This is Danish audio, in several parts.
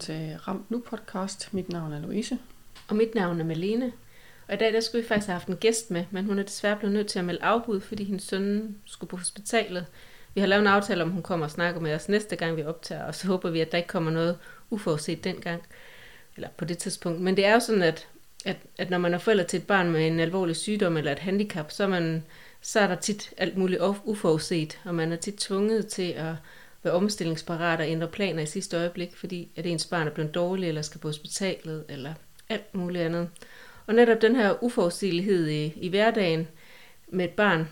Velkommen til Ramt Nu podcast. Mit navn er Louise. Og mit navn er Malene. Og i dag der skulle vi faktisk have haft en gæst med, men hun er desværre blevet nødt til at melde afbud, fordi hendes søn skulle på hospitalet. Vi har lavet en aftale om, hun kommer og snakker med os næste gang, vi optager, og så håber vi, at der ikke kommer noget uforudset dengang, eller på det tidspunkt. Men det er jo sådan, at, at, at når man er forælder til et barn med en alvorlig sygdom eller et handicap, så er, man, så er der tit alt muligt uforudset, og man er tit tvunget til at være omstillingsparat og ændre planer i sidste øjeblik, fordi at ens barn er blevet dårlig, eller skal på hospitalet, eller alt muligt andet. Og netop den her uforudsigelighed i, i hverdagen med et barn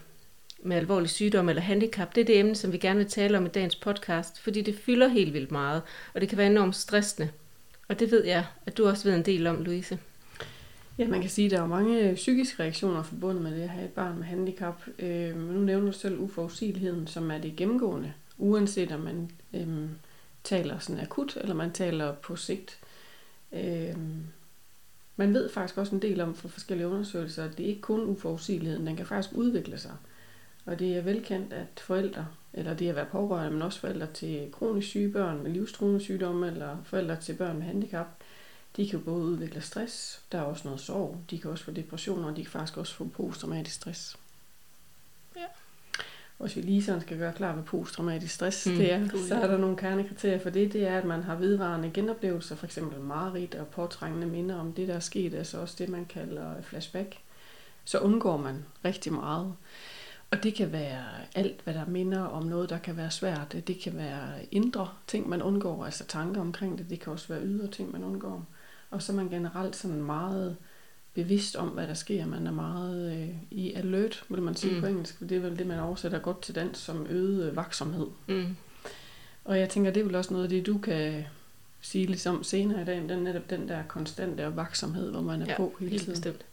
med alvorlig sygdom eller handicap, det er det emne, som vi gerne vil tale om i dagens podcast, fordi det fylder helt vildt meget, og det kan være enormt stressende. Og det ved jeg, at du også ved en del om, Louise. Ja, man kan sige, at der er mange øh, psykiske reaktioner forbundet med det at have et barn med handicap. Øh, nu nævner du selv uforudsigeligheden, som er det gennemgående uanset om man øhm, taler sådan akut, eller man taler på sigt. Øhm, man ved faktisk også en del om fra forskellige undersøgelser, at det ikke kun uforudsigeligheden, den kan faktisk udvikle sig. Og det er velkendt, at forældre, eller det at være pårørende, men også forældre til kronisk syge børn med livstruende sygdomme, eller forældre til børn med handicap, de kan både udvikle stress, der er også noget sorg, de kan også få depressioner, og de kan faktisk også få posttraumatisk stress hvis vi lige sådan skal gøre klar ved posttraumatisk stress, mm. det er, så er der nogle kernekriterier for det. Det er, at man har vedvarende genoplevelser, f.eks. mareridt og påtrængende minder om det, der er sket, altså også det, man kalder flashback. Så undgår man rigtig meget. Og det kan være alt, hvad der minder om noget, der kan være svært. Det kan være indre ting, man undgår, altså tanker omkring det. Det kan også være ydre ting, man undgår. Og så er man generelt sådan meget bevidst om, hvad der sker. Man er meget øh, i alert, vil man sige mm. på engelsk. Det er vel det, man oversætter godt til dansk som øget øh, vaksomhed. Mm. Og jeg tænker, det er vel også noget af det, du kan sige ligesom senere i dag, den, netop den der konstante vaksomhed, hvor man er ja, på hele tiden. Bestemt.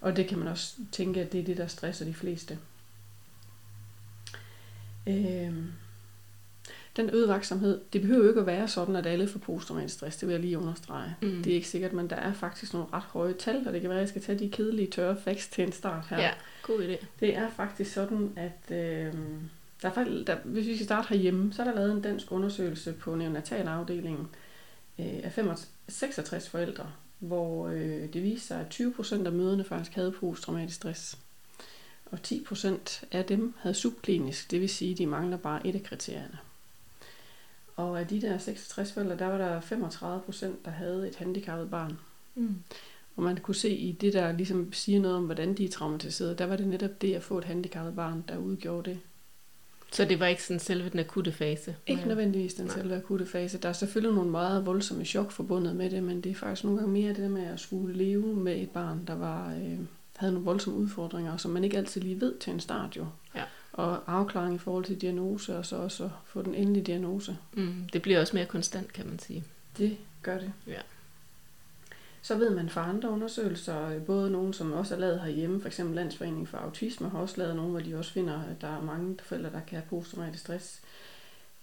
Og det kan man også tænke, at det er det, der stresser de fleste. Øh, den øgede vaksomhed, det behøver jo ikke at være sådan, at alle får posttraumatisk stress, det vil jeg lige understrege. Mm. Det er ikke sikkert, men der er faktisk nogle ret høje tal, og det kan være, at jeg skal tage de kedelige tørre facts til en start her. Ja, god idé. Det er faktisk sådan, at øh, der er faktisk, der, hvis vi skal starte herhjemme, så er der lavet en dansk undersøgelse på neonatalafdelingen øh, af 66 forældre, hvor øh, det viser sig, at 20% af møderne faktisk havde posttraumatisk stress. Og 10% af dem havde subklinisk, det vil sige, at de mangler bare et af kriterierne. Og af de der 66 forældre, der var der 35 procent, der havde et handicappet barn. Mm. Og man kunne se i det, der ligesom siger noget om, hvordan de er traumatiseret, der var det netop det at få et handicappet barn, der udgjorde det. Så det var ikke sådan selve den akutte fase? Ikke nødvendigvis den Nej. selve akutte fase. Der er selvfølgelig nogle meget voldsomme chok forbundet med det, men det er faktisk nogle gange mere det der med at skulle leve med et barn, der var, øh, havde nogle voldsomme udfordringer, som man ikke altid lige ved til en start jo. Ja og afklaring i forhold til diagnose, og så også få den endelige diagnose. Mm, det bliver også mere konstant, kan man sige. Det gør det. Ja. Så ved man fra andre undersøgelser, både nogle, som også er lavet herhjemme, f.eks. Landsforeningen for Autisme har også lavet nogle, hvor de også finder, at der er mange forældre, der kan have posttraumatisk stress.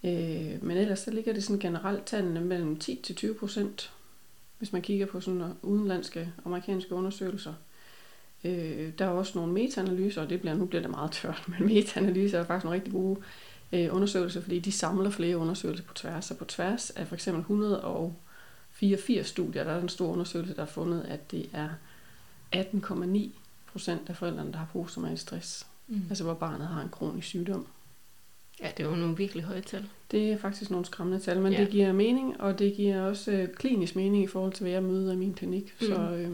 Øh, men ellers så ligger det sådan generelt tallene mellem 10-20 procent, hvis man kigger på sådan udenlandske amerikanske undersøgelser. Øh, der er også nogle metaanalyser, og det bliver, nu bliver det meget tørt, men metaanalyser er faktisk nogle rigtig gode øh, undersøgelser, fordi de samler flere undersøgelser på tværs. Og på tværs af for eksempel 184 studier, der er en stor undersøgelse, der har fundet, at det er 18,9 procent af forældrene, der har posttraumatisk stress. Mm. Altså hvor barnet har en kronisk sygdom. Ja, det er jo nogle virkelig høje tal. Det er faktisk nogle skræmmende tal, men ja. det giver mening, og det giver også øh, klinisk mening i forhold til, hvad jeg møder i min klinik. Mm. Så øh,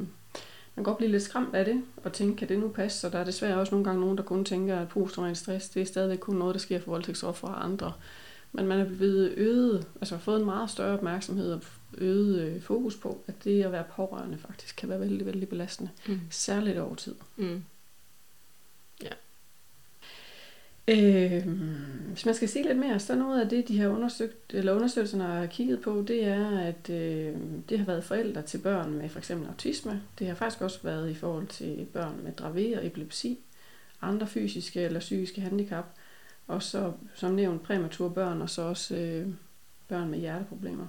man kan godt blive lidt skræmt af det, og tænke, kan det nu passe? Så der er desværre også nogle gange nogen, der kun tænker, at posttraumatisk stress, det er stadigvæk kun noget, der sker for voldtægtsoffer og andre. Men man er blevet øget, altså fået en meget større opmærksomhed og øget øh, fokus på, at det at være pårørende faktisk kan være vældig, vældig belastende. Mm. Særligt over tid. Mm. Øh, hvis man skal sige lidt mere, så noget af det, de har undersøgt, eller undersøgelserne har kigget på, det er, at øh, det har været forældre til børn med for eksempel autisme. Det har faktisk også været i forhold til børn med Dravet og epilepsi, andre fysiske eller psykiske handicap, og så som nævnt præmature børn, og så også øh, børn med hjerteproblemer.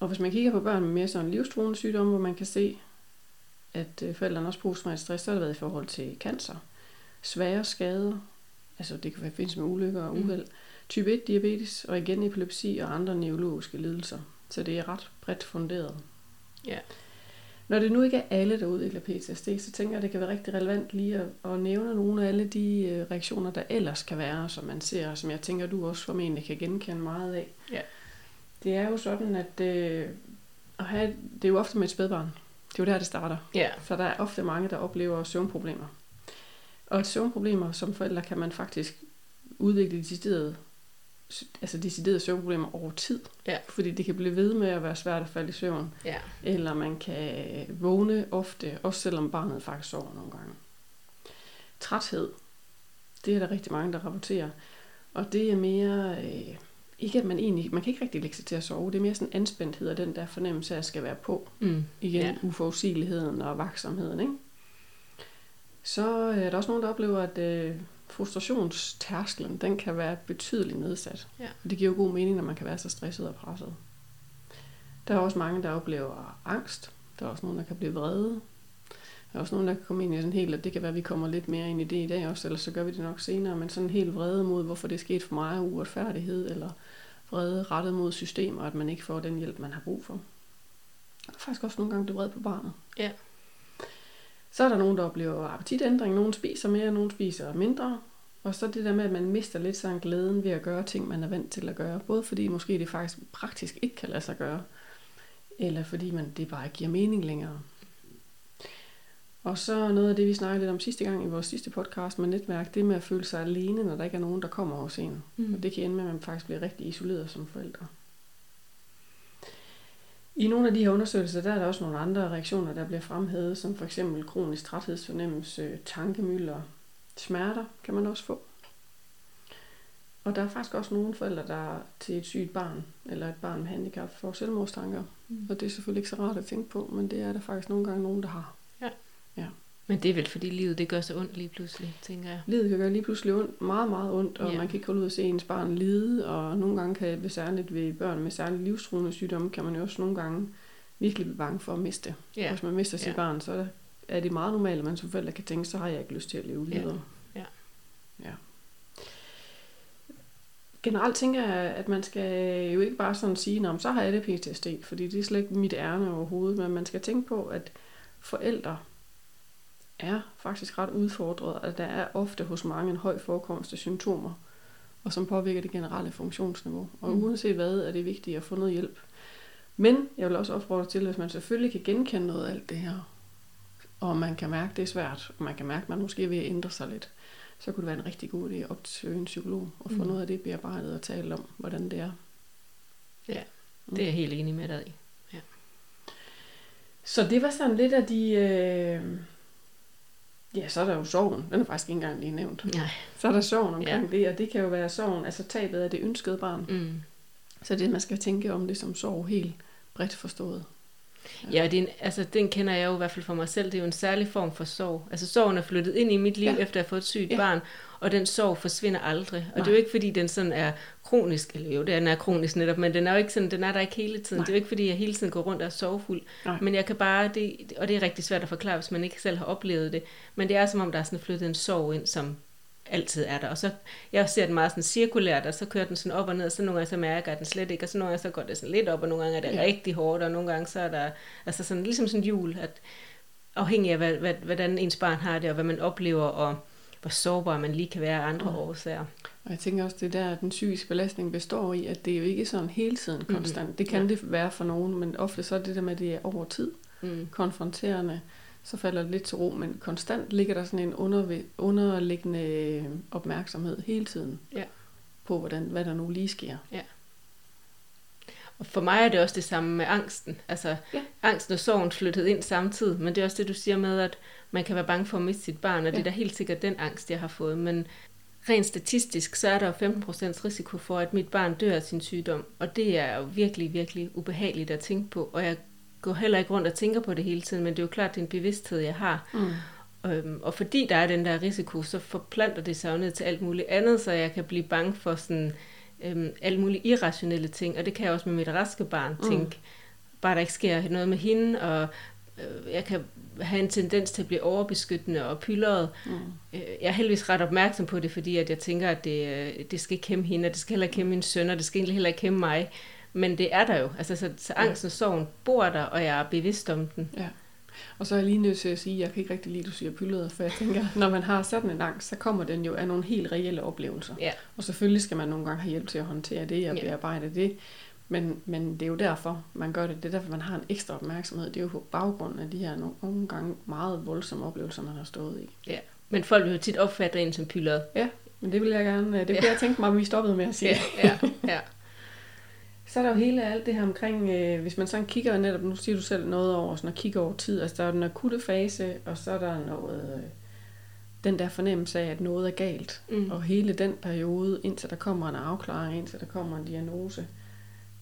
Og hvis man kigger på børn med mere sådan livstruende sygdomme, hvor man kan se, at øh, forældrene også bruger stress, så har det været i forhold til cancer svære skader, altså det kan være findes med ulykker og mm. uheld, mm. type 1 diabetes, og igen epilepsi og andre neurologiske lidelser. Så det er ret bredt funderet. Ja. Når det nu ikke er alle, der udvikler PTSD, så tænker jeg, det kan være rigtig relevant lige at, at nævne nogle af alle de øh, reaktioner, der ellers kan være, som man ser, og som jeg tænker, du også formentlig kan genkende meget af. Ja. Det er jo sådan, at, øh, at have, det er jo ofte med et spædbarn. Det er jo der, det starter. Ja. Så der er ofte mange, der oplever søvnproblemer. Og søvnproblemer som forældre kan man faktisk udvikle deciderede, altså deciderede søvnproblemer over tid. Ja. Fordi det kan blive ved med at være svært at falde i søvn. Ja. Eller man kan vågne ofte, også selvom barnet faktisk sover nogle gange. Træthed, det er der rigtig mange, der rapporterer. Og det er mere, øh, ikke at man egentlig, man kan ikke rigtig lægge sig til at sove, det er mere sådan anspændthed og den der fornemmelse af at skal være på. Mm. Igen, Ja. uforudsigeligheden og vaksomheden, ikke? Så øh, er der også nogen, der oplever, at øh, frustrationstærskelen, den kan være betydeligt nedsat. Ja. Og det giver jo god mening, når man kan være så stresset og presset. Der er også mange, der oplever angst. Der er også nogen, der kan blive vrede. Der er også nogen, der kan komme ind i sådan helt, og det kan være, at vi kommer lidt mere ind i det i dag også, ellers så gør vi det nok senere, men sådan helt vrede mod, hvorfor det er sket for mig, uretfærdighed, eller vrede rettet mod systemer, at man ikke får den hjælp, man har brug for. Og faktisk også nogle gange blive vred på barnet. Ja. Så er der nogen, der oplever appetitændring. Nogen spiser mere, nogen spiser mindre. Og så det der med, at man mister lidt sådan glæden ved at gøre ting, man er vant til at gøre. Både fordi måske det faktisk praktisk ikke kan lade sig gøre, eller fordi man, det bare ikke giver mening længere. Og så noget af det, vi snakkede lidt om sidste gang i vores sidste podcast med netværk, det med at føle sig alene, når der ikke er nogen, der kommer hos en. Mm. Og det kan ende med, at man faktisk bliver rigtig isoleret som forældre. I nogle af de her undersøgelser, der er der også nogle andre reaktioner, der bliver fremhævet, som for eksempel kronisk træthedsfornemmelse, tankemylder, smerter kan man også få. Og der er faktisk også nogle forældre, der til et sygt barn, eller et barn med handicap, får selvmordstanker. Mm. Og det er selvfølgelig ikke så rart at tænke på, men det er der faktisk nogle gange nogen, der har. Men det er vel fordi livet det gør så ondt lige pludselig, tænker jeg. Livet kan gøre lige pludselig ondt, meget, meget ondt, og Ja. ja. man kan ikke holde ud og se ens barn lide, og nogle gange kan ved særligt ved børn med særligt livstruende sygdomme, kan man jo også nogle gange virkelig blive bange for at miste. Ja. Hvis man mister sit Ja. barn, så er det meget normalt, at man som forælder kan tænke, så har jeg ikke lyst til at leve Ja. videre. Ja. ja. Generelt tænker jeg, at man skal jo ikke bare sådan sige, "Nå, så har jeg det PTSD, fordi det er slet ikke mit ærne overhovedet, men man skal tænke på, at forældre er faktisk ret udfordret, og der er ofte hos mange en høj forekomst af symptomer, og som påvirker det generelle funktionsniveau. Og Mm. uanset hvad, er det vigtigt at få noget hjælp. Men jeg vil også opfordre til, at man selvfølgelig kan genkende noget af alt det her, og man kan mærke, at det er svært, og man kan mærke, at man måske er ved at ændre sig lidt, så kunne det være en rigtig god idé at opsøge en psykolog og få Mm. mm. noget af det bearbejdet og tale om, hvordan det er. Det er jeg helt enig med dig i. Så det var sådan lidt af de... Øh... Ja, så er der jo sorgen. Den er faktisk ikke engang lige nævnt. Nej. Så er der sorgen omkring ja. det, og det kan jo være sorgen, altså tabet af det ønskede barn. Mm. Så det, man skal tænke om det som sorg helt bredt forstået. Ja, det er en, altså, den kender jeg jo i hvert fald for mig selv. Det er jo en særlig form for sorg. Altså sorgen er flyttet ind i mit liv, ja. Efter at have fået et sygt ja. Barn, og den sorg forsvinder aldrig. Og Nej. det er jo ikke, fordi den sådan er kronisk, eller jo, den er kronisk netop, men den er jo ikke sådan, den er der ikke hele tiden. Nej. Det er jo ikke, fordi jeg hele tiden går rundt og er sorgfuld. Nej. Men jeg kan bare, det, og det er rigtig svært at forklare, hvis man ikke selv har oplevet det, men det er som om, der er sådan flyttet en sorg ind, som altid er der. Og så, jeg ser den meget sådan cirkulært, og så kører den sådan op og ned, og så nogle gange så mærker jeg den slet ikke, og så nogle gange så går det sådan lidt op, og nogle gange er det ja. Rigtig hårdt, og nogle gange så er der, altså sådan, ligesom sådan jul, at afhængig af, hvad, hvad, hvordan ens barn har det, og hvad man oplever, og hvor sårbar man lige kan være af andre Mm. årsager. Og jeg tænker også, det er der, at den psykiske belastning består i, at det er jo ikke sådan hele tiden konstant. Mm-hmm. Det kan ja. det være for nogen, men ofte så er det der med, at det er over tid Mm. konfronterende, så falder det lidt til ro, men konstant ligger der sådan en underve- underliggende øh, opmærksomhed hele tiden Ja. på, hvordan, hvad der nu lige sker. Og for mig er det også det samme med angsten. Altså, ja. Ja. angsten og sorgen flyttet ind samtidig, men det er også det, du siger med, at man kan være bange for at miste sit barn, og ja. det er da helt sikkert den angst, jeg har fået. Men rent statistisk, så er der jo 15% risiko for, at mit barn dør af sin sygdom, og det er jo virkelig, virkelig ubehageligt at tænke på, og jeg går heller ikke rundt og tænker på det hele tiden, men det er jo klart, det er en bevidsthed, jeg har. Mm. Øhm, og fordi der er den der risiko, så forplanter det sig jo ned til alt muligt andet, så jeg kan blive bange for sådan øhm, alle mulige irrationelle ting, og det kan jeg også med mit raske barn Mm. tænke, bare der ikke sker noget med hende, og øh, jeg kan have en tendens til at blive overbeskyttende og pyldret. Mm. Øh, jeg er heldigvis ret opmærksom på det, fordi at jeg tænker, at det, øh, det skal ikke kæmme hende, og det skal heller ikke kæmme min søn, og det skal heller ikke kæmme mig. Men det er der jo. Altså, så, så angsten og sorgen bor der, og jeg er bevidst om den. Ja. Og så er jeg lige nødt til at sige, at jeg kan ikke rigtig lide, at du siger pyldet, for jeg tænker, når man har sådan en angst, så kommer den jo af nogle helt reelle oplevelser. Ja. Og selvfølgelig skal man nogle gange have hjælp til at håndtere det og ja. bearbejde det. Men, men det er jo derfor, man gør det. Det er derfor, man har en ekstra opmærksomhed. Det er jo på baggrund af de her nogle gange meget voldsomme oplevelser, man har stået i. Ja, men folk vil jo tit opfatte en som pyldet. Ja, men det vil jeg gerne, det kunne ja. jeg tænke mig, at vi stoppede med at sige. Ja, ja, ja. Så er der jo hele alt det her omkring, øh, hvis man sådan kigger netop, nu siger du selv noget over, sådan at kigge over tid, altså der er den akutte fase, og så er der noget, øh, den der fornemmelse af, at noget er galt. Mm. Og hele den periode, indtil der kommer en afklaring, indtil der kommer en diagnose.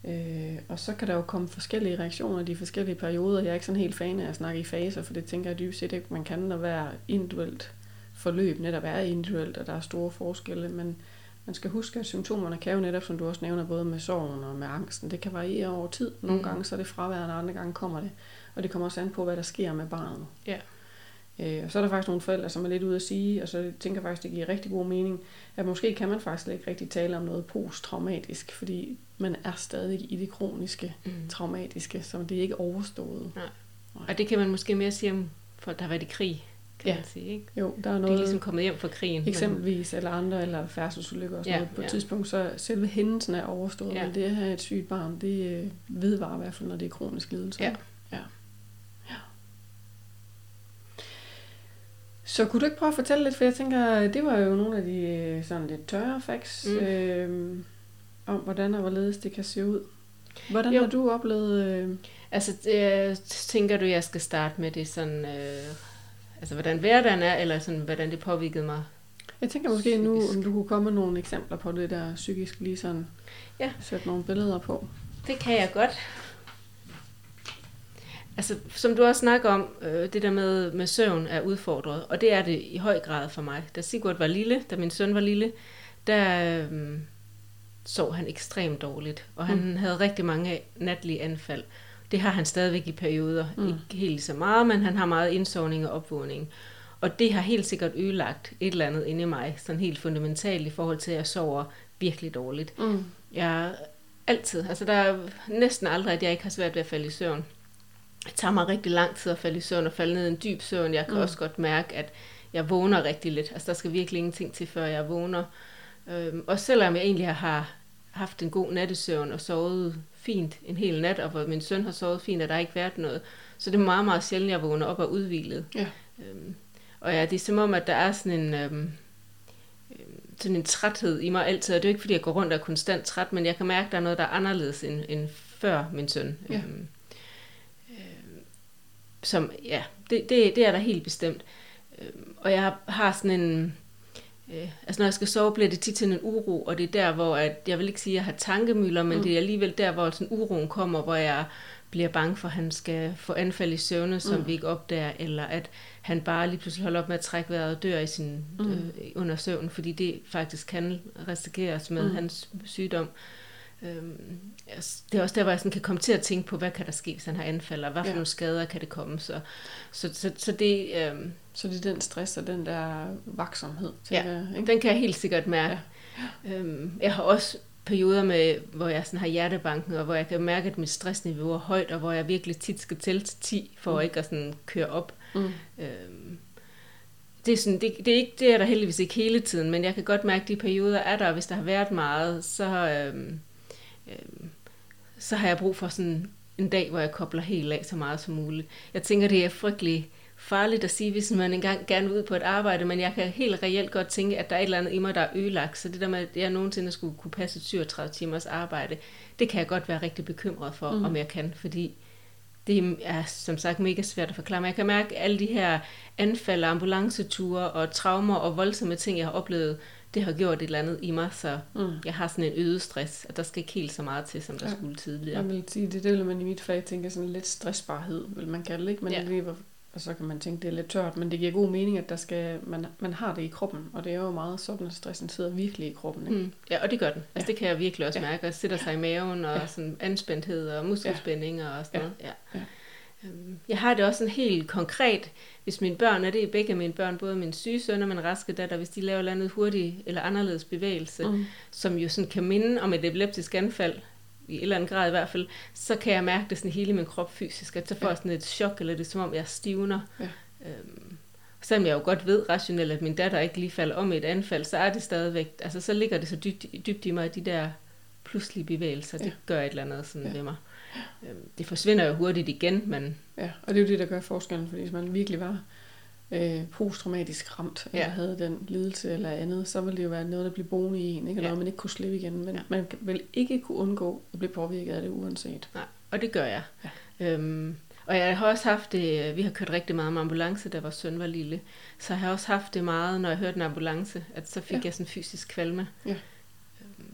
Øh, og så kan der jo komme forskellige reaktioner i de forskellige perioder. Jeg er ikke sådan helt fan af at snakke i faser, for det tænker jeg dybest set ikke, man kan, når hver individuelt forløb netop er individuelt, og der er store forskelle, men man skal huske, at symptomerne kan jo netop, som du også nævner, både med sorgen og med angsten, det kan variere over tid. Nogle mm. gange så er det fraværende, andre gange kommer det. Og det kommer også an på, hvad der sker med barnet. Ja. Øh, og så er der faktisk nogle forældre, som er lidt ude at sige, og så tænker jeg faktisk, det giver rigtig god mening, at måske kan man faktisk ikke rigtig tale om noget posttraumatisk, fordi man er stadig i det kroniske mm. traumatiske, som det er ikke overstået. Nej. Nej. Og det kan man måske mere sige om folk, der har været i krig kan ja. man sige. Ikke? Jo, der er noget... De er ligesom kommet hjem fra krigen. Eksempelvis, men... eller andre, eller færdselsulykker og sådan ja, noget. På ja. et tidspunkt, så selve hændelsen er overstået, ja. men det her et sygt barn, det øh, vedvarer i hvert fald, når det er kronisk lidelse. Ja. ja. ja. Så kunne du ikke prøve at fortælle lidt, for jeg tænker, det var jo nogle af de øh, sådan lidt tørre facts, mm. øh, om hvordan og hvorledes det kan se ud. Hvordan jo. har du oplevet... Øh... Altså, det, tænker du, jeg skal starte med det sådan... Øh altså hvordan hverdagen er, eller sådan, hvordan det påvirkede mig. Jeg tænker måske psykisk. nu, om du kunne komme med nogle eksempler på det der psykisk, lige sådan ja. sætte nogle billeder på. Det kan jeg godt. Altså, som du også snakker om, øh, det der med, med søvn er udfordret, og det er det i høj grad for mig. Da Sigurd var lille, da min søn var lille, der øh, sov han ekstremt dårligt, og han mm. havde rigtig mange natlige anfald. Det har han stadigvæk i perioder. Mm. Ikke helt så meget, men han har meget indsovning og opvågning. Og det har helt sikkert ødelagt et eller andet inde i mig, sådan helt fundamentalt i forhold til, at jeg sover virkelig dårligt. Mm. Jeg altid, altså der er næsten aldrig, at jeg ikke har svært ved at falde i søvn. Det tager mig rigtig lang tid at falde i søvn og falde ned i en dyb søvn. Jeg kan mm. også godt mærke, at jeg vågner rigtig lidt. Altså der skal virkelig ingenting til, før jeg vågner. Øhm, og selvom jeg egentlig har haft en god nattesøvn og sovet fint en hel nat, og hvor min søn har sovet fint, og der har ikke været noget. Så det er meget, meget sjældent, jeg vågner op og udvilet. Ja. Øhm, og ja, det er som om, at der er sådan en, øhm, øhm, sådan en træthed i mig altid. Og det er jo ikke, fordi jeg går rundt og er konstant træt, men jeg kan mærke, at der er noget, der er anderledes end, end før min søn. Ja. Øhm, øhm, som, ja, det, det, det er der helt bestemt. Øhm, og jeg har sådan en Øh, altså når jeg skal sove, bliver det tit til en uro, og det er der, hvor at, jeg vil ikke sige, at jeg har tankemøller, men mm. det er alligevel der, hvor sådan uroen kommer, hvor jeg bliver bange for, at han skal få anfald i søvne, som mm. vi ikke opdager, eller at han bare lige pludselig holder op med at trække vejret og dør i sin, mm. øh, under søvn, fordi det faktisk kan risikeres med mm. hans sygdom. Øhm, det er også der, hvor jeg sådan kan komme til at tænke på, hvad kan der ske, hvis han har anfald, og hvad for ja. nogle skader kan det komme. Så, så, så, så det... Øhm, så det er den stress og den der vaksomhed. Ja, jeg, ikke? den kan jeg helt sikkert mærke. Ja. Øhm, jeg har også perioder, med, hvor jeg sådan har hjertebanken, og hvor jeg kan mærke, at mit stressniveau er højt, og hvor jeg virkelig tit skal tælle til 10, for mm. ikke at sådan køre op. Mm. Øhm, det er, sådan, det, det, er ikke, det er der heldigvis ikke hele tiden, men jeg kan godt mærke, at de perioder er der, og hvis der har været meget, så, øhm, øhm, så har jeg brug for sådan en dag, hvor jeg kobler helt af så meget som muligt. Jeg tænker, det er frygtelig farligt at sige, hvis man engang gerne vil ud på et arbejde, men jeg kan helt reelt godt tænke, at der er et eller andet i mig, der er ødelagt. Så det der med, at jeg nogensinde skulle kunne passe 37 timers arbejde, det kan jeg godt være rigtig bekymret for, mm. om jeg kan, fordi det er som sagt mega svært at forklare. Men jeg kan mærke, at alle de her anfald, ambulanceture og traumer og voldsomme ting, jeg har oplevet, det har gjort et eller andet i mig, så mm. jeg har sådan en øget stress, og der skal ikke helt så meget til, som der ja. skulle tidligere. Jeg vil sige, det det, man i mit fag tænker sådan lidt stressbarhed, vil man kalde det, ikke? Men ja. det og så kan man tænke, det er lidt tørt, men det giver god mening, at der skal, man, man har det i kroppen, og det er jo meget sådan, at stressen sidder virkelig i kroppen. Ikke? Mm. Ja, og det gør den. Altså, ja. det kan jeg virkelig også ja. mærke, og sætter sig i maven, og ja. sådan anspændthed og muskelspændinger ja. og sådan noget. Ja. Øhm, jeg har det også sådan helt konkret, hvis mine børn, er det begge mine børn, både min syge søn og min raske datter, hvis de laver noget hurtigt eller anderledes bevægelse, mm. som jo sådan kan minde om et epileptisk anfald, i en eller anden grad i hvert fald, så kan jeg mærke det sådan hele min krop fysisk, at så får jeg sådan et chok, eller det er som om jeg stivner. Ja. Øhm, selvom jeg jo godt ved rationelt, at min datter ikke lige falder om i et anfald, så er det stadigvæk, altså så ligger det så dybt, dybt i mig, de der pludselige bevægelser, ja. det gør et eller andet sådan ja. ved mig. Øhm, det forsvinder jo hurtigt igen, men... Ja, og det er jo det, der gør forskellen, fordi hvis man virkelig var øh, posttraumatisk ramt, ja. eller havde den lidelse eller andet, så ville det jo være noget, der blev boende i en, ikke? Og ja. noget, man ikke kunne slippe igen. Men ja. man vil ikke kunne undgå at blive påvirket af det uanset. Nej, og det gør jeg. Ja. Øhm, og jeg har også haft det, vi har kørt rigtig meget med ambulance, da vores søn var lille. Så jeg har også haft det meget, når jeg hørte en ambulance, at så fik ja. jeg sådan fysisk kvalme. Ja.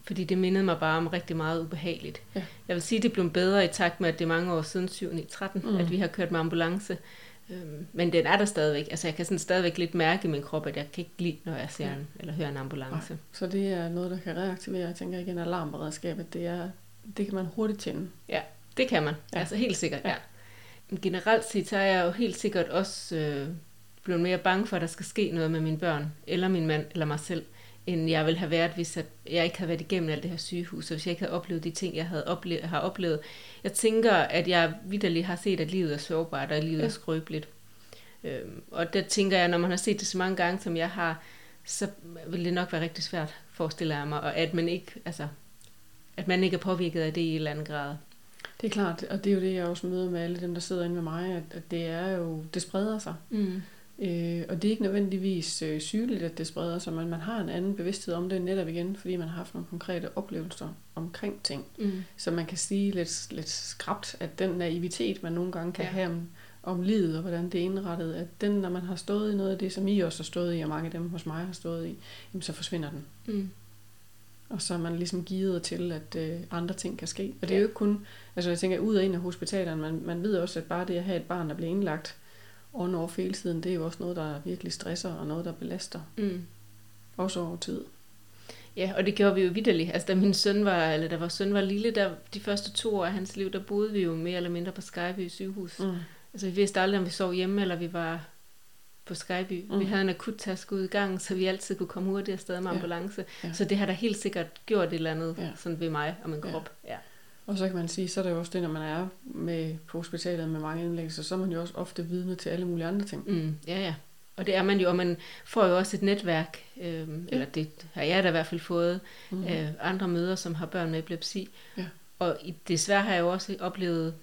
Fordi det mindede mig bare om rigtig meget ubehageligt. Ja. Jeg vil sige, at det blev bedre i takt med, at det er mange år siden 7 13 mm. at vi har kørt med ambulance. Øhm, men den er der stadigvæk. Altså jeg kan sådan stadigvæk lidt mærke i min krop, at jeg kan ikke lide, når jeg ser en, eller hører en ambulance. Nej. Så det er noget, der kan reaktivere, jeg tænker igen, alarmberedskabet, det, er, det kan man hurtigt tænde. Ja, det kan man. Ja. Altså helt sikkert, ja. ja. Men generelt set, så er jeg jo helt sikkert også øh, blevet mere bange for, at der skal ske noget med mine børn, eller min mand, eller mig selv end jeg ville have været, hvis jeg ikke havde været igennem alt det her sygehus, og hvis jeg ikke havde oplevet de ting, jeg havde oplevet, har oplevet. Jeg tænker, at jeg vidderligt har set, at livet er sårbart, og at livet ja. er skrøbeligt. Øhm, og der tænker jeg, når man har set det så mange gange, som jeg har, så vil det nok være rigtig svært, forestiller jeg mig, og at man ikke, altså, at man ikke er påvirket af det i en eller anden grad. Det er klart, og det er jo det, jeg også møder med alle dem, der sidder inde med mig, at, at det er jo, det spreder sig. Mm. Øh, og det er ikke nødvendigvis øh, sygeligt, at det spreder sig, men man har en anden bevidsthed om det netop igen, fordi man har haft nogle konkrete oplevelser omkring ting. Mm. Så man kan sige lidt, lidt skrabt, at den naivitet, man nogle gange kan ja. have om, om livet og hvordan det er indrettet, at den, når man har stået i noget af det, som I også har stået i, og mange af dem hos mig har stået i, jamen, så forsvinder den. Mm. Og så er man ligesom givet til, at øh, andre ting kan ske. Og det er jo ikke kun, altså jeg tænker, ud og ind af hospitalerne, man, man ved også, at bare det at have et barn, der bliver indlagt, on off hele tiden, det er jo også noget, der virkelig stresser, og noget, der belaster. Mm. Også over tid. Ja, og det gjorde vi jo vidderligt. Altså, da min søn var, eller da vores søn var lille, der, de første to år af hans liv, der boede vi jo mere eller mindre på Skyby sygehus. Mm. Altså, vi vidste aldrig, om vi sov hjemme, eller vi var på Skyby. Mm. Vi havde en akut taske ud i gang, så vi altid kunne komme hurtigt afsted med ambulance. Ja. Ja. Så det har da helt sikkert gjort et eller andet ja. sådan ved mig og min krop. Ja. ja. Og så kan man sige, så er det jo også det, når man er med på hospitalet med mange indlæggelser, så er man jo også ofte vidne til alle mulige andre ting. Mm, ja, ja. Og det er man jo, og man får jo også et netværk, øh, ja. eller det har jeg da i hvert fald fået, mm. øh, andre møder, som har børn med epilepsi. Ja. Og desværre har jeg jo også oplevet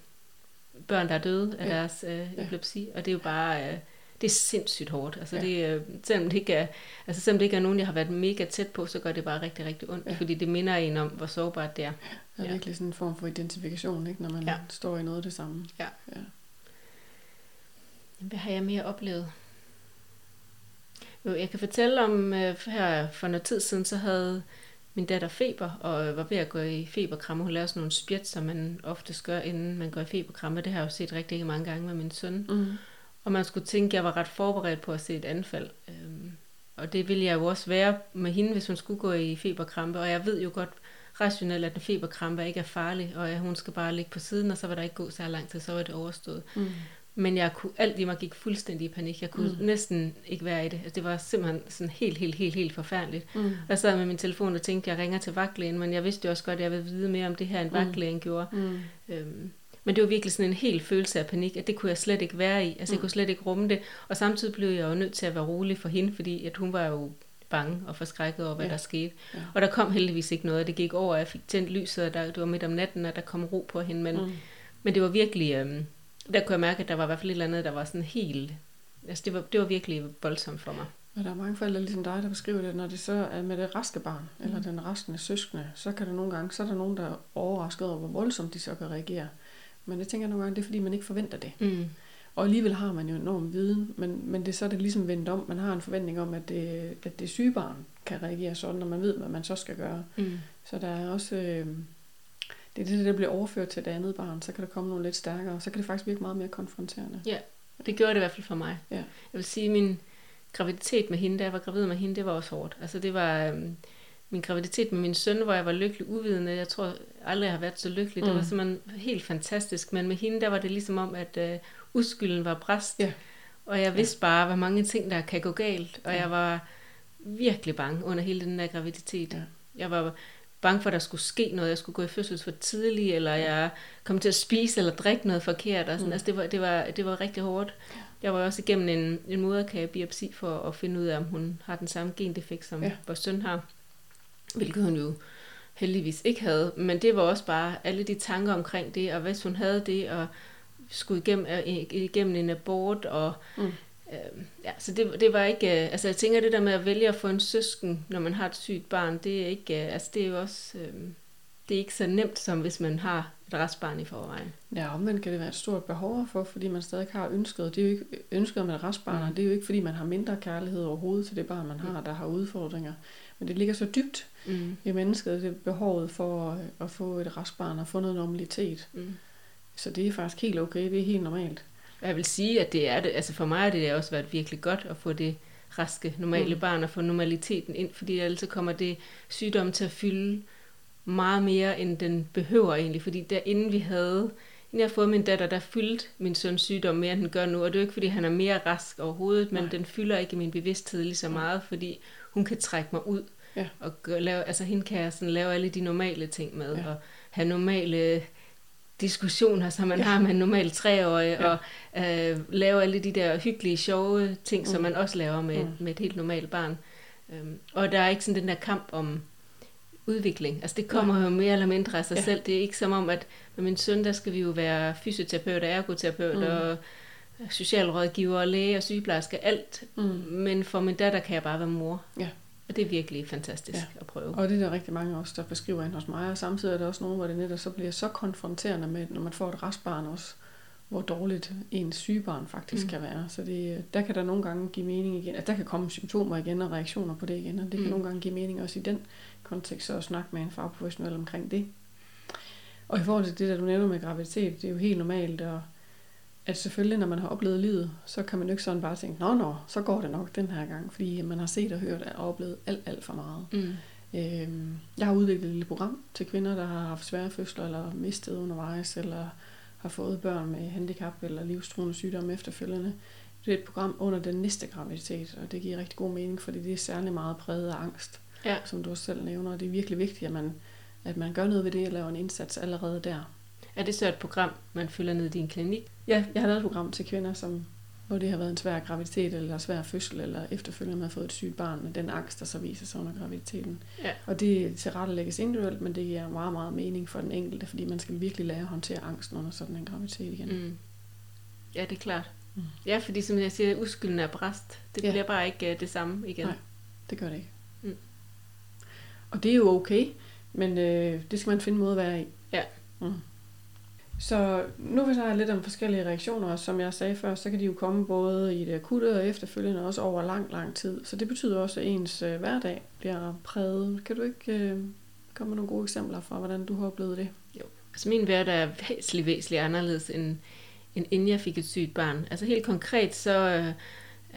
børn, der er døde af ja. deres øh, epilepsi, og det er jo bare... Øh, det er sindssygt hårdt. Altså, ja. det, øh, selvom, det ikke er, altså, selvom det ikke er nogen, jeg har været mega tæt på, så gør det bare rigtig, rigtig ondt, ja. fordi det minder en om, hvor sårbart det er. Det er ja. virkelig sådan en form for identifikation, ikke, når man ja. står i noget af det samme. Ja. ja. Hvad har jeg mere oplevet? Jo, jeg kan fortælle om, øh, her for noget tid siden, så havde min datter feber, og var ved at gå i feberkramme. Hun lavede sådan nogle spjæt, som man ofte gør, inden man går i feberkramme. Det har jeg jo set rigtig mange gange med min søn. Mm. Og man skulle tænke, at jeg var ret forberedt på at se et anfald. Øhm, og det ville jeg jo også være med hende, hvis hun skulle gå i feberkrampe. Og jeg ved jo godt rationelt, at en feberkrampe ikke er farlig, og at hun skal bare ligge på siden, og så var der ikke gå så lang tid, så var det overstået. Mm. Men jeg kunne, alt i mig gik fuldstændig i panik. Jeg kunne mm. næsten ikke være i det. Altså, det var simpelthen sådan helt, helt, helt, helt forfærdeligt. Mm. jeg sad med min telefon og tænkte, at jeg ringer til vagtlægen, men jeg vidste jo også godt, at jeg ville vide mere om det her, end mm. vagtlægen gjorde. Mm. Øhm, men det var virkelig sådan en helt følelse af panik, at det kunne jeg slet ikke være i. Altså, jeg mm. kunne slet ikke rumme det. Og samtidig blev jeg jo nødt til at være rolig for hende, fordi at hun var jo bange og forskrækket over, hvad ja. der skete. Ja. Og der kom heldigvis ikke noget. Det gik over, jeg fik tændt lyset, og der, det var midt om natten, og der kom ro på hende. Men, mm. men det var virkelig... Øhm, der kunne jeg mærke, at der var i hvert fald et eller andet, der var sådan helt... Altså, det var, det var virkelig voldsomt for mig. Og der er mange forældre ligesom dig, der beskriver det, når det så er med det raske barn, mm. eller den raskende søskende, så kan der nogle gange, så er der nogen, der er overrasket over, hvor voldsomt de så kan reagere. Men det tænker jeg nogle gange, det er fordi, man ikke forventer det. Mm. Og alligevel har man jo enorm viden, men, men det så er det ligesom vendt om. Man har en forventning om, at det, at det syge barn kan reagere sådan, når man ved, hvad man så skal gøre. Mm. Så der er også... Øh, det er det, der bliver overført til det andet barn. Så kan der komme nogle lidt stærkere, så kan det faktisk virke meget mere konfronterende. Ja, det gjorde det i hvert fald for mig. Ja. Jeg vil sige, min graviditet med hende, da jeg var gravid med hende, det var også hårdt. Altså det var... Min graviditet med min søn, hvor jeg var lykkelig uvidende. Jeg tror aldrig, jeg har været så lykkelig. Mm. Det var mm. simpelthen helt fantastisk. Men med hende, der var det ligesom om, at øh, uskylden var bræst. Ja. Og jeg vidste ja. bare, hvor mange ting, der kan gå galt. Og ja. jeg var virkelig bange under hele den der graviditet. Ja. Jeg var bange for, at der skulle ske noget. Jeg skulle gå i fødsel for tidligt, eller jeg kom til at spise eller drikke noget forkert. Og sådan. Mm. Altså, det, var, det, var, det var rigtig hårdt. Jeg var også igennem en, en moderkagebiopsi for at finde ud af, om hun har den samme gendefekt, som ja. vores søn har. Hvilket hun jo heldigvis ikke havde. Men det var også bare alle de tanker omkring det, og hvis hun havde det, og skulle igennem, øh, igennem en abort, og mm. øh, ja, så det, det var ikke, øh, altså jeg tænker det der med at vælge at få en søsken, når man har et sygt barn, det er ikke, øh, altså det er jo også, øh, det er ikke så nemt, som hvis man har et restbarn i forvejen. Ja, men kan det være et stort behov for, fordi man stadig har ønsket. Det er jo ikke ønsket med et restbarn, mm. det er jo ikke fordi man har mindre kærlighed overhovedet til det barn, man har, mm. der har udfordringer. Men det ligger så dybt mm. i mennesket, det behovet for at få et restbarn og få noget normalitet. Mm. Så det er faktisk helt okay, det er helt normalt. Jeg vil sige, at det er det, altså for mig har det også været virkelig godt at få det raske, normale mm. barn og få normaliteten ind, fordi altid kommer det sygdom til at fylde meget mere, end den behøver egentlig, fordi der inden vi havde, inden jeg fået min datter, der fyldte min søns sygdom mere, end den gør nu, og det er jo ikke, fordi han er mere rask overhovedet, men Nej. den fylder ikke min bevidsthed lige så meget, fordi hun kan trække mig ud, ja. og lave, altså hende kan jeg sådan lave alle de normale ting med, ja. og have normale diskussioner, som man ja. har med en normal treårig, ja. og øh, lave alle de der hyggelige, sjove ting, mm. som man også laver med, mm. med et helt normalt barn. Um, og der er ikke sådan den der kamp om udvikling. Altså det kommer ja. jo mere eller mindre af sig ja. selv. Det er ikke som om, at med min søn, der skal vi jo være fysioterapeut og ergoterapeut mm. og socialrådgiver og læge og sygeplejerske, alt. Mm. Men for min datter kan jeg bare være mor. Ja. Og det er virkelig fantastisk ja. at prøve. Og det er der rigtig mange også, der beskriver ind hos mig. Og samtidig er der også nogen, hvor det netop så bliver så konfronterende med, når man får et restbarn også, hvor dårligt ens sygebarn faktisk mm. kan være. Så det, der kan der nogle gange give mening igen. At der kan komme symptomer igen og reaktioner på det igen. Og det kan mm. nogle gange give mening også i den kontekst, så at snakke med en fagprofessionel omkring det. Og i forhold til det, der du nævner med graviditet, det er jo helt normalt, og at selvfølgelig, når man har oplevet livet, så kan man jo ikke sådan bare tænke, nå, nå, så går det nok den her gang, fordi man har set og hørt og oplevet alt, alt for meget. Mm. Øhm, jeg har udviklet et lille program til kvinder, der har haft svære fødsler, eller mistet undervejs, eller har fået børn med handicap eller livstruende sygdom efterfølgende. Det er et program under den næste graviditet, og det giver rigtig god mening, fordi det er særlig meget præget af angst, ja. som du også selv nævner. Og det er virkelig vigtigt, at man, at man gør noget ved det og laver en indsats allerede der. Er det så et program, man følger ned i din klinik? Ja, jeg har lavet et program til kvinder, som, hvor det har været en svær graviditet, eller svær fødsel, eller efterfølgende man har fået et sygt barn, med den angst, der så viser sig under graviditeten. Ja. Og det tilrettelægges individuelt, men det giver meget, meget mening for den enkelte, fordi man skal virkelig lære at håndtere angsten under sådan en graviditet igen. Mm. Ja, det er klart. Mm. Ja, fordi som jeg siger, uskylden er bræst. Det ja. bliver bare ikke uh, det samme igen. Nej, det gør det ikke. Mm. Og det er jo okay, men øh, det skal man finde måde at være i. Ja. Mm. Så nu vil jeg lidt om forskellige reaktioner, som jeg sagde før, så kan de jo komme både i det akutte og efterfølgende også over lang, lang tid. Så det betyder også, at ens øh, hverdag bliver præget. Kan du ikke øh, komme med nogle gode eksempler fra, hvordan du har oplevet det? Jo, altså min hverdag er væsentligt, væsentligt anderledes, end, end inden jeg fik et sygt barn. Altså helt konkret, så øh,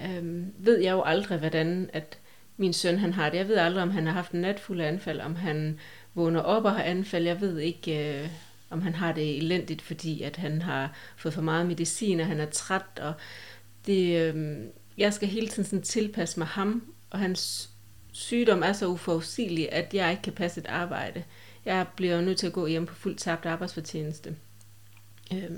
øh, ved jeg jo aldrig, hvordan at min søn han har det. Jeg ved aldrig, om han har haft en natfuld anfald, om han vågner op og har anfald. Jeg ved ikke... Øh, om han har det elendigt, fordi at han har fået for meget medicin, og han er træt, og det, øh, jeg skal hele tiden sådan tilpasse mig ham, og hans sygdom er så uforudsigelig, at jeg ikke kan passe et arbejde. Jeg bliver nødt til at gå hjem på fuldt tabt arbejdsfortjeneste, øh,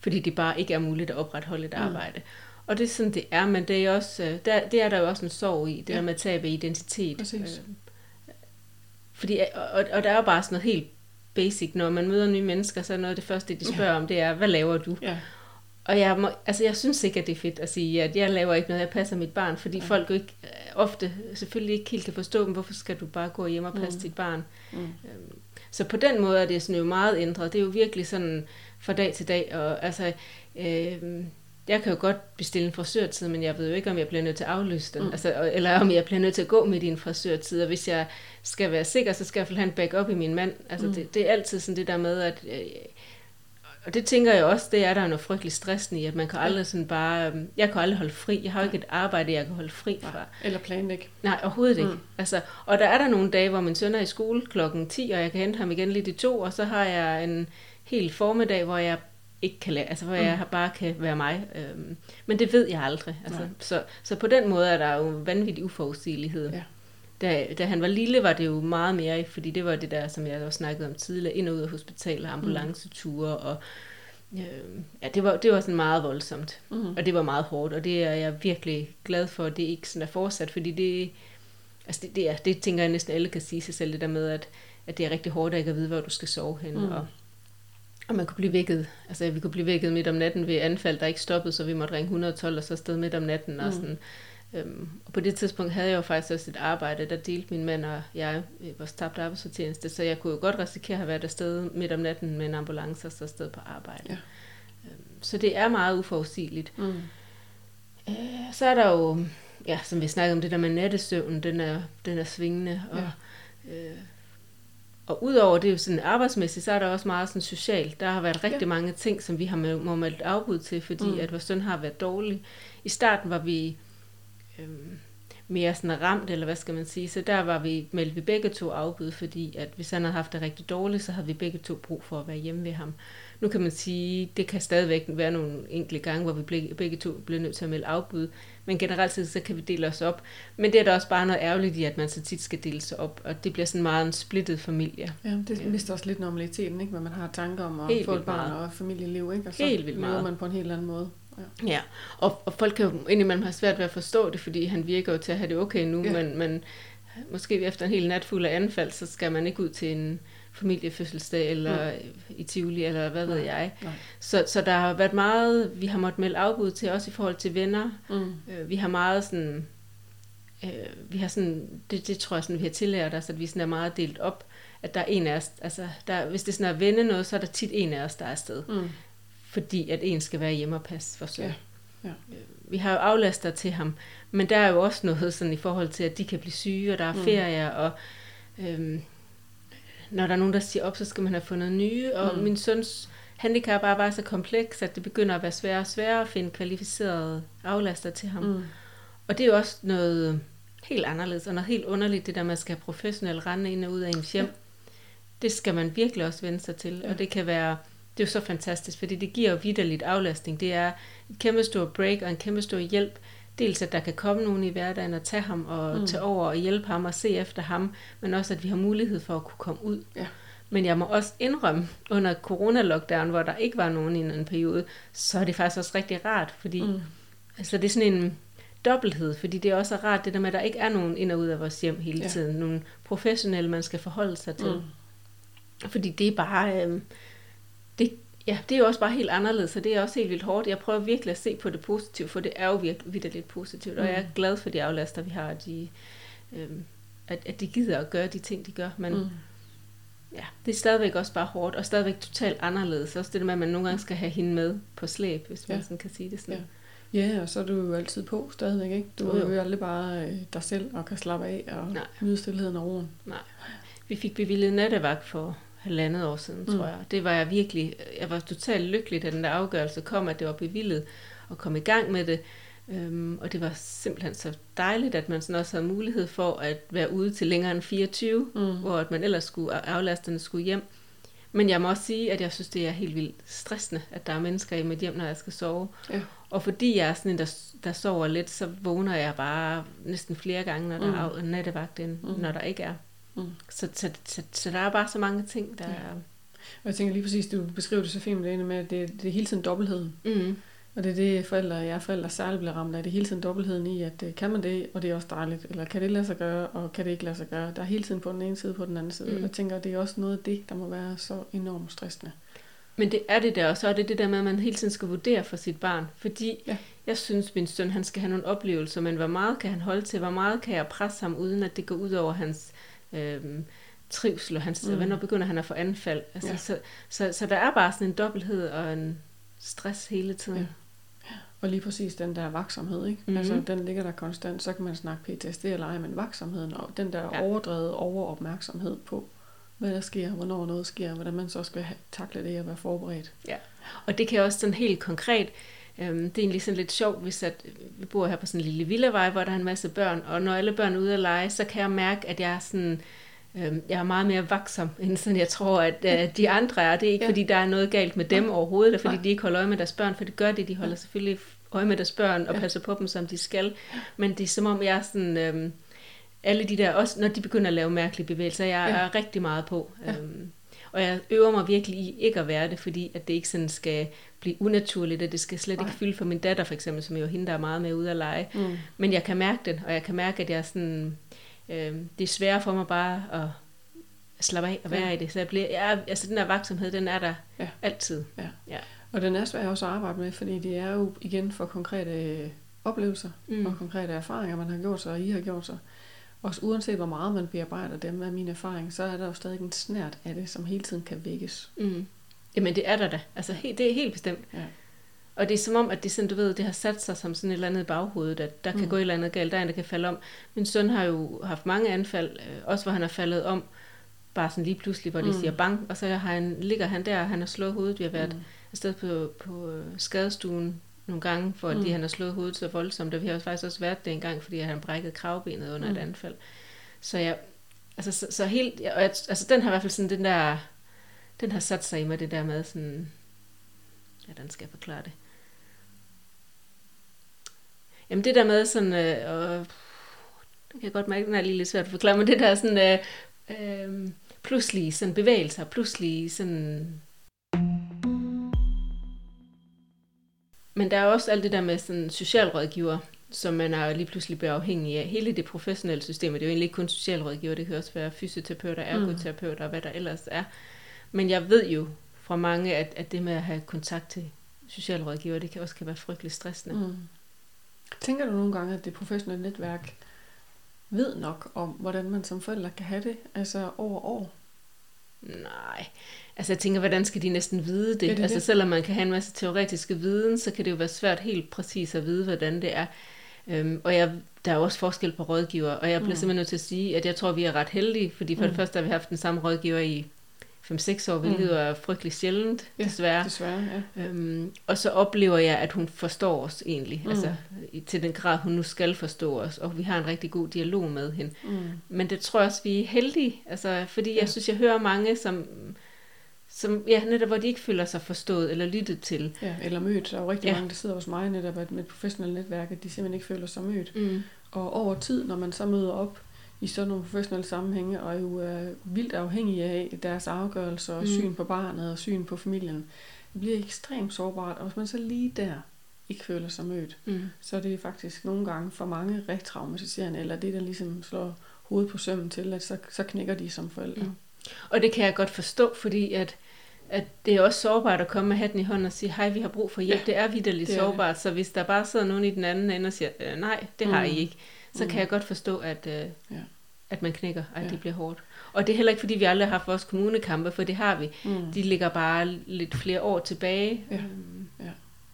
fordi det bare ikke er muligt at opretholde et mm. arbejde. Mm. Og det er sådan, det er, men det er, også, øh, der, det er der jo også en sorg i, det ja. der med at tabe identitet. Præcis. Øh, fordi, og, og der er jo bare sådan noget helt basic, når man møder nye mennesker, så er noget af det første, de spørger ja. om, det er, hvad laver du? Ja. Og jeg, må, altså jeg synes ikke, at det er fedt at sige, at jeg laver ikke noget, jeg passer mit barn, fordi ja. folk jo ikke øh, ofte selvfølgelig ikke helt kan forstå dem, hvorfor skal du bare gå hjem og passe mm. dit barn? Mm. Øhm, så på den måde er det sådan jo meget ændret. Det er jo virkelig sådan fra dag til dag, og altså, øh, jeg kan jo godt bestille en frisørtid, men jeg ved jo ikke, om jeg bliver nødt til at aflyse den. Mm. Altså, eller om jeg bliver nødt til at gå med din frisørtid. Og hvis jeg skal være sikker, så skal jeg have en backup i min mand. Altså, mm. det, det er altid sådan det der med, at... Øh, og det tænker jeg også, det er der noget frygtelig stressende i, at man kan aldrig sådan bare, øhm, jeg kan aldrig holde fri, jeg har jo ikke et arbejde, jeg kan holde fri fra. Eller planlægge. Nej, overhovedet ikke. Mm. Altså, og der er der nogle dage, hvor min søn er i skole klokken 10, og jeg kan hente ham igen lidt i to, og så har jeg en hel formiddag, hvor jeg ikke kan lade, altså hvor mm. jeg bare kan være mig. Øhm, men det ved jeg aldrig. Altså, så, så på den måde er der jo vanvittig uforudsigelighed. Ja. Da, da han var lille, var det jo meget mere, fordi det var det der, som jeg også snakkede om tidligere, ind og ud af hospitaler, ambulanceture, og øh, ja, det var, det var sådan meget voldsomt, mm. og det var meget hårdt, og det er jeg virkelig glad for, at det ikke sådan er fortsat, fordi det, altså det, det, er, det tænker jeg næsten alle kan sige sig selv, det der med, at, at det er rigtig hårdt at ikke at vide, hvor du skal sove hen, mm. og og man kunne blive vækket, altså vi kunne blive vækket midt om natten ved anfald, der ikke stoppede, så vi måtte ringe 112 og så afsted midt om natten. Og, mm. sådan. Øhm, og på det tidspunkt havde jeg jo faktisk også et arbejde, der delte min mand og jeg vores tabt arbejdsfortjeneste, så jeg kunne jo godt risikere at have været afsted midt om natten med en ambulance og så afsted på arbejde. Ja. Øhm, så det er meget uforudsigeligt. Mm. Øh, så er der jo, ja, som vi snakkede om, det der med nattesøvn, den er, den er svingende, og ja. øh, og udover det jo sådan arbejdsmæssigt, så er der også meget sådan socialt. Der har været rigtig ja. mange ting, som vi har må meldt afbud til, fordi mm. at vores søn har været dårlig. I starten var vi øhm, mere sådan ramt, eller hvad skal man sige, så der var vi, meldte vi begge to afbud, fordi at hvis han havde haft det rigtig dårligt, så havde vi begge to brug for at være hjemme ved ham. Nu kan man sige, det kan stadigvæk være nogle enkelte gange, hvor vi begge to bliver nødt til at melde afbud, men generelt set, så kan vi dele os op. Men det er da også bare noget ærgerligt i, at man så tit skal dele sig op, og det bliver sådan meget en splittet familie. Ja, det ja. mister også lidt normaliteten, ikke? Hvad man har tanker om at helt få et barn meget. og familieliv, ikke? Og så helt vildt meget. man på en helt anden måde. Ja, ja. Og, og folk kan jo indimellem have svært ved at forstå det, fordi han virker jo til at have det okay nu, ja. men, men måske efter en hel nat fuld af anfald, så skal man ikke ud til en familiefødselsdag, eller mm. i Tivoli, eller hvad ved jeg. Nej. Så, så der har været meget, vi har måttet melde afbud til, også i forhold til venner. Mm. Øh, vi har meget sådan, øh, vi har sådan, det, det tror jeg sådan, vi har tillært os, at vi sådan er meget delt op, at der er en af os, altså der, hvis det sådan er vende noget, så er der tit en af os, der er afsted. Mm. Fordi at en skal være hjemme og passe for sig. Ja. Ja. Øh, vi har jo aflaster til ham, men der er jo også noget sådan i forhold til, at de kan blive syge, og der er mm. ferier, og øhm, når der er nogen, der siger op, så skal man have fundet nye. Og mm. min søns handicap er bare så kompleks, at det begynder at være sværere og sværere at finde kvalificerede aflaster til ham. Mm. Og det er jo også noget helt anderledes, og noget helt underligt, det der at skal have professionelt rende ind og ud af ens hjem. Ja. Det skal man virkelig også vende sig til, ja. og det kan være, det er jo så fantastisk, fordi det giver jo vidderligt aflastning. Det er et kæmpe stor break og en kæmpe stor hjælp dels at der kan komme nogen i hverdagen og tage ham og mm. tage over og hjælpe ham og se efter ham, men også at vi har mulighed for at kunne komme ud. Ja. Men jeg må også indrømme, under corona-lockdown, hvor der ikke var nogen i en periode, så er det faktisk også rigtig rart, fordi mm. altså, det er sådan en dobbelthed, fordi det er også rart det der med, at der ikke er nogen ind og ud af vores hjem hele ja. tiden. Nogle professionelle, man skal forholde sig til. Mm. Fordi det er bare, øh, ja, det er jo også bare helt anderledes, så det er også helt vildt hårdt. Jeg prøver virkelig at se på det positive, for det er jo virkelig lidt positivt, og jeg er mm. glad for de aflaster, vi har, at de, øhm, at, at de gider at gøre de ting, de gør. Men mm. ja, det er stadigvæk også bare hårdt, og stadigvæk totalt anderledes. Også det der med, at man nogle gange skal have hende med på slæb, hvis man sådan kan sige det sådan. Ja. Ja, og så er du jo altid på stadigvæk, ikke? Du er jo aldrig bare øh, dig selv og kan slappe af og Nej. nyde stillheden og roen. Nej. Vi fik bevillet nattevagt for halvandet år siden, mm. tror jeg. Det var jeg virkelig, jeg var totalt lykkelig, da den der afgørelse kom, at det var bevillet og kom i gang med det. Øhm, og det var simpelthen så dejligt, at man sådan også havde mulighed for at være ude til længere end 24, mm. hvor at man ellers skulle, aflasterne skulle hjem. Men jeg må også sige, at jeg synes, det er helt vildt stressende, at der er mennesker i mit hjem, når jeg skal sove. Ja. Og fordi jeg er sådan en, der, der sover lidt, så vågner jeg bare næsten flere gange, når der mm. er nattevagt, end mm. når der ikke er. Mm. Så, så, så, så der er bare så mange ting, der ja. Og jeg tænker lige præcis, du beskriver det så fint med det med, at det, det er hele tiden dobbeltheden. Mm. Og det er det, forældre, jeg forældre særligt bliver ramt af. Det er hele tiden dobbeltheden i, at øh, kan man det, og det er også dejligt. Eller kan det lade sig gøre, og kan det ikke lade sig gøre. Der er hele tiden på den ene side på den anden side. Mm. Og jeg tænker, at det er også noget af det, der må være så enormt stressende. Men det er det der, og så er det det der med, at man hele tiden skal vurdere for sit barn. Fordi ja. jeg synes, min søn, han skal have nogle oplevelser, men hvor meget kan han holde til? Hvor meget kan jeg presse ham, uden at det går ud over hans øh, trivsel, og hans, mm. hvornår begynder han at få anfald. Altså, ja. så, så, så der er bare sådan en dobbelthed og en stress hele tiden. Ja. Og lige præcis den der vaksomhed, ikke? Mm-hmm. Altså, den ligger der konstant. Så kan man snakke PTSD eller ej, men vaksomheden og den der ja. overdrevet overopmærksomhed på, hvad der sker, hvornår noget sker, hvordan man så skal takle det og være forberedt. Ja. Og det kan også sådan helt konkret, øhm, det er egentlig sådan lidt sjovt, hvis at vi bor her på sådan en lille villavej, hvor der er en masse børn, og når alle børn er ude at lege, så kan jeg mærke, at jeg er sådan, øhm, jeg er meget mere vaksom, end sådan jeg tror, at øh, de andre er. Det er ikke, ja. fordi der er noget galt med dem ja. overhovedet, eller fordi ja. de ikke holder øje med deres børn, for det gør det, de holder selvfølgelig øje med deres børn og passer på dem, som de skal. Men det er som om, jeg er sådan... Øhm, alle de der, også når de begynder at lave mærkelige bevægelser, jeg er rigtig meget på. Øhm, og jeg øver mig virkelig i ikke at være det, fordi at det ikke sådan skal blive unaturligt, at det skal slet ikke fylde for min datter for eksempel, som jo hende, der er meget med ude at lege. Mm. Men jeg kan mærke det, og jeg kan mærke, at jeg sådan, øh, det er sværere for mig bare at slappe af og være ja. i det. Så jeg bliver, jeg, altså den der vaksomhed, den er der ja. altid. Ja. ja. Og den er svær også at arbejde med, fordi det er jo igen for konkrete oplevelser mm. og konkrete erfaringer, man har gjort sig, og I har gjort sig. Også uanset hvor meget man bearbejder dem af min erfaring, så er der jo stadig en snært af det, som hele tiden kan vækkes. Mm. Jamen det er der da. Altså det er helt bestemt. Ja. Og det er som om, at det, sådan, du ved, det har sat sig som sådan et eller andet i baghovedet, at der kan mm. gå et eller andet galt, der er en, der kan falde om. Min søn har jo haft mange anfald, øh, også hvor han har faldet om, bare sådan lige pludselig, hvor de mm. siger bang, og så har han, ligger han der, og han har slået hovedet. Vi har været mm. afsted på, på øh, skadestuen nogle gange, for at mm. han har slået hovedet så voldsomt, og vi har faktisk også været det en gang, fordi han brækket kravbenet under mm. et anfald. Så jeg, altså, så, så helt, og jeg, altså den har i hvert fald sådan den der, den har sat sig i mig, det der med sådan, den skal jeg forklare det. Jamen det der med sådan, øh, og, det kan jeg godt mærke, den er lige lidt svært at forklare, men det der sådan, øh, øh, pludselig sådan bevægelser, pludselig sådan Men der er også alt det der med sådan socialrådgiver, som man er lige pludselig bliver afhængig af. Hele det professionelle system, det er jo egentlig ikke kun socialrådgiver, det kan også være fysioterapeuter, ergoterapeuter og hvad der ellers er. Men jeg ved jo fra mange, at, at det med at have kontakt til socialrådgiver, det kan også kan være frygtelig stressende. Mm. Tænker du nogle gange, at det professionelle netværk ved nok om, hvordan man som forælder kan have det, altså over år? Nej, altså jeg tænker, hvordan skal de næsten vide det? det altså det? selvom man kan have en masse teoretiske viden, så kan det jo være svært helt præcis at vide, hvordan det er. Øhm, og jeg, der er også forskel på rådgiver, og jeg bliver mm. simpelthen nødt til at sige, at jeg tror, vi er ret heldige, fordi for mm. det første har vi haft den samme rådgiver i 5-6 år, hvilket mm. er frygtelig sjældent, ja, desværre. desværre ja. øhm, og så oplever jeg, at hun forstår os egentlig, mm. altså til den grad, hun nu skal forstå os, og vi har en rigtig god dialog med hende. Mm. Men det tror jeg også, vi er heldige, altså, fordi ja. jeg synes, jeg hører mange, som som, ja, netop hvor de ikke føler sig forstået eller lyttet til. Ja, eller mødt. Der er jo rigtig ja. mange, der sidder hos mig netop med et professionelt netværk, at de simpelthen ikke føler sig mødt. Mm. Og over tid, når man så møder op i sådan nogle professionelle sammenhænge, og jo er vildt afhængige af deres afgørelser og mm. syn på barnet og syn på familien, det bliver ekstremt sårbart. Og hvis man så lige der ikke føler sig mødt, mm. så er det faktisk nogle gange for mange retraumatiserende, eller det, der ligesom slår hovedet på sømmen til, at så, så knækker de som forældre. Mm. Og det kan jeg godt forstå, fordi at at det er også sårbart at komme med hatten i hånden og sige, hej, vi har brug for hjælp. Ja, det er vidderligt det sårbart, så hvis der bare sidder nogen i den anden ende og siger, øh, nej, det har mm. I ikke, så mm. kan jeg godt forstå, at, øh, ja. At man knækker, at ja. det bliver hårdt. Og det er heller ikke, fordi vi aldrig har haft vores kommunekampe, for det har vi. Mm. De ligger bare lidt flere år tilbage. Ja. Mm. Ja.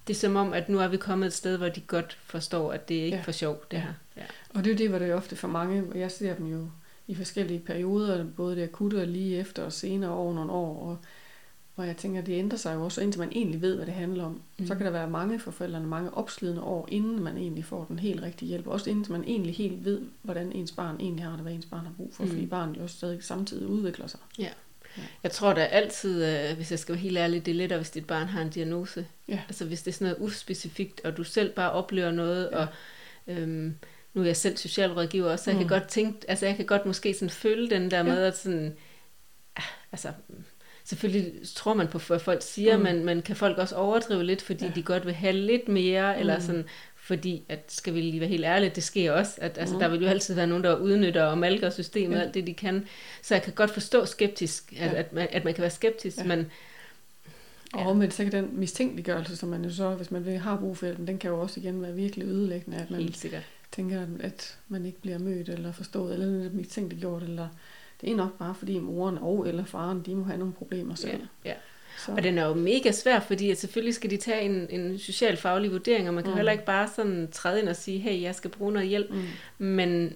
Det er som om, at nu er vi kommet et sted, hvor de godt forstår, at det er ikke ja. for sjov, det ja. her. Ja. Og det er jo det, hvor det er ofte for mange, og jeg ser dem jo i forskellige perioder, både det akutte og lige efter og senere over nogle år, og hvor jeg tænker, det ændrer sig jo også, indtil man egentlig ved, hvad det handler om. Mm. Så kan der være mange for forældrene, mange opslidende år, inden man egentlig får den helt rigtige hjælp. Også indtil man egentlig helt ved, hvordan ens barn egentlig har det, hvad ens barn har brug for, mm. fordi barnet jo også stadig samtidig udvikler sig. Ja. Ja. Jeg tror da altid, øh, hvis jeg skal være helt ærlig, det er lettere, hvis dit barn har en diagnose. Ja. Altså hvis det er sådan noget uspecifikt, og du selv bare oplever noget, ja. og øhm, nu er jeg selv socialrådgiver også, så jeg mm. kan godt tænke, altså jeg kan godt måske sådan føle den der ja. med, at sådan, ah, altså selvfølgelig tror man på, hvad folk siger, mm. men, men kan folk også overdrive lidt, fordi ja. de godt vil have lidt mere, mm. eller sådan, fordi, at skal vi lige være helt ærlige, det sker også, at altså, mm. der vil jo altid være nogen, der udnytter og malker systemet, ja. alt det de kan. Så jeg kan godt forstå skeptisk, at, ja. at, man, at man kan være skeptisk, ja. men... Og med så kan den mistænkeliggørelse, som man jo så, hvis man vil har brug for den, den kan jo også igen være virkelig ødelæggende, at man Helt sikkert. tænker, at man ikke bliver mødt eller forstået, eller mistænkeliggjort, eller det er nok bare, fordi moren og eller faren, de må have nogle problemer selv. Ja, ja. Så. Og den er jo mega svær, fordi at selvfølgelig skal de tage en, en social faglig vurdering, og man kan mm. heller ikke bare sådan træde ind og sige, hey, jeg skal bruge noget hjælp, mm. men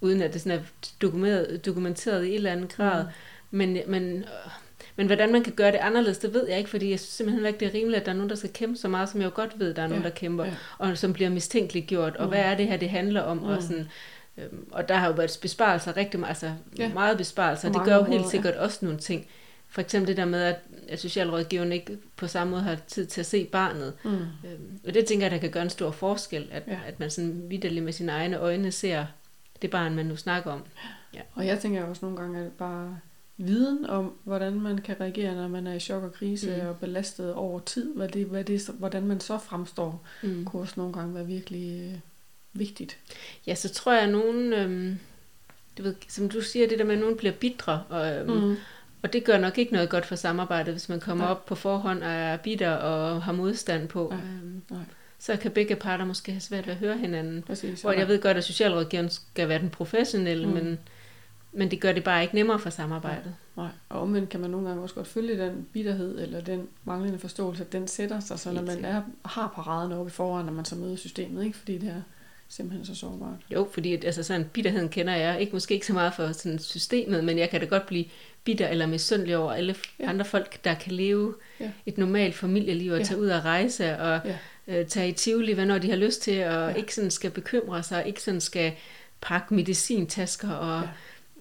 uden at det sådan er dokumenteret, dokumenteret i et eller andet grad. Mm. Men, men øh, men hvordan man kan gøre det anderledes, det ved jeg ikke, fordi jeg synes simpelthen ikke, det er rimeligt, at der er nogen, der skal kæmpe så meget, som jeg jo godt ved, der er nogen, ja. der kæmper, ja. og som bliver mistænkeligt gjort, og mm. hvad er det her, det handler om, mm. og sådan... Øhm, og der har jo været besparelser, rigtig meget, altså ja. meget besparelser, og det gør jo helt sikkert ja. også nogle ting. For eksempel det der med, at, at socialrådgiveren ikke på samme måde har tid til at se barnet. Mm. Øhm, og det tænker jeg, der kan gøre en stor forskel, at, ja. at man sådan vidderligt med sine egne øjne ser det barn, man nu snakker om. Ja. Og jeg tænker også nogle gange, at bare viden om, hvordan man kan reagere, når man er i chok og krise mm. og belastet over tid, hvad det, hvad det, hvordan man så fremstår, mm. kunne også nogle gange være virkelig øh, vigtigt. Ja, så tror jeg, at nogen, øh, du ved, som du siger, det der med, at nogen bliver bitre, og, øh, mm. og det gør nok ikke noget godt for samarbejdet, hvis man kommer Nej. op på forhånd og er bitter og har modstand på. Nej. Øh, Nej så kan begge parter måske have svært ved at høre hinanden. Præcis, Hvor jeg ved godt, at socialrådgiveren skal være den professionelle, mm. men, men det gør det bare ikke nemmere for samarbejdet. Nej, og omvendt kan man nogle gange også godt følge den bitterhed, eller den manglende forståelse, at den sætter sig, så når man er, har paraden oppe i foran, når man så møder systemet, ikke? fordi det er simpelthen så sårbart. Jo, fordi altså sådan bitterheden kender jeg ikke måske ikke så meget for sådan systemet, men jeg kan da godt blive bitter eller misundelig over alle ja. andre folk, der kan leve ja. et normalt familieliv og ja. tage ud og rejse og ja øh, tage i Tivoli, når de har lyst til, og ja. ikke sådan skal bekymre sig, ikke sådan skal pakke medicintasker og ja.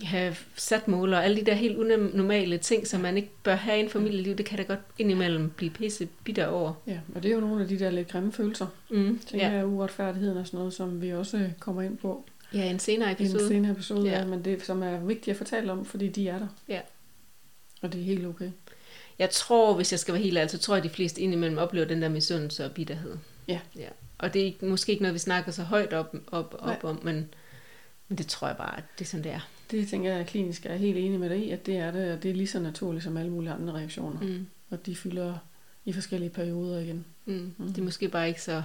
Have sat måler og alle de der helt unormale ting, som man ikke bør have i en familieliv, det kan da godt indimellem blive pisse bitter over. Ja, og det er jo nogle af de der lidt grimme følelser. Mm, tænker ja. jeg, uretfærdigheden og sådan noget, som vi også kommer ind på. Ja, en senere episode. En senere episode, ja. ja men det som er vigtigt at fortælle om, fordi de er der. Ja. Og det er helt okay. Jeg tror, hvis jeg skal være helt ærlig, så tror jeg, at de fleste indimellem oplever den der misundelse og bitterhed. Ja. ja. Og det er måske ikke noget, vi snakker så højt op, op, op om, men, men det tror jeg bare, at det er sådan, det er. Det tænker jeg, at klinisk er helt enig med dig i, at det er det, og det er lige så naturligt som alle mulige andre reaktioner. Mm. Og de fylder i forskellige perioder igen. Mm. Mm. De er måske bare ikke så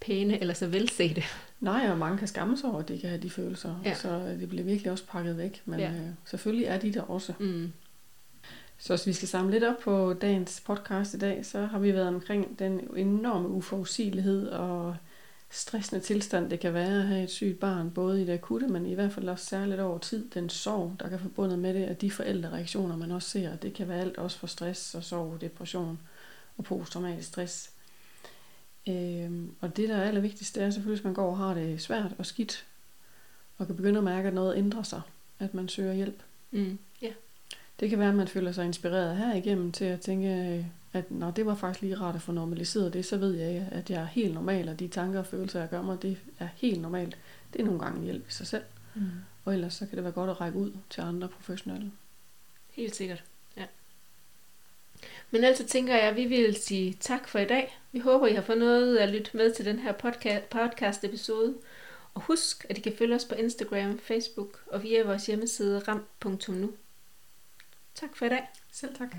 pæne eller så velsete. Nej, og mange kan skamme sig over, at de kan have de følelser. Ja. Så det bliver virkelig også pakket væk. Men ja. øh, selvfølgelig er de der også. Mm. Så hvis vi skal samle lidt op på dagens podcast i dag, så har vi været omkring den enorme uforudsigelighed og stressende tilstand, det kan være at have et sygt barn, både i det akutte, men i hvert fald også særligt over tid, den sorg, der kan forbundet med det, og de forældrereaktioner, man også ser, det kan være alt også for stress og sorg, depression og posttraumatisk stress. Øhm, og det, der er allervigtigst, det er selvfølgelig, hvis man går og har det svært og skidt, og kan begynde at mærke, at noget ændrer sig, at man søger hjælp. Mm. Det kan være, at man føler sig inspireret her igennem til at tænke, at når det var faktisk lige rart at få normaliseret det, så ved jeg, at jeg er helt normal, og de tanker og følelser, jeg gør mig, det er helt normalt. Det er nogle gange hjælp i sig selv. Mm. Og ellers så kan det være godt at række ud til andre professionelle. Helt sikkert, ja. Men altså tænker jeg, at vi vil sige tak for i dag. Vi håber, I har fået noget at lytte med til den her podcast, podcast episode. Og husk, at I kan følge os på Instagram, Facebook og via vores hjemmeside ram.nu. Tak for i dag. Selv tak.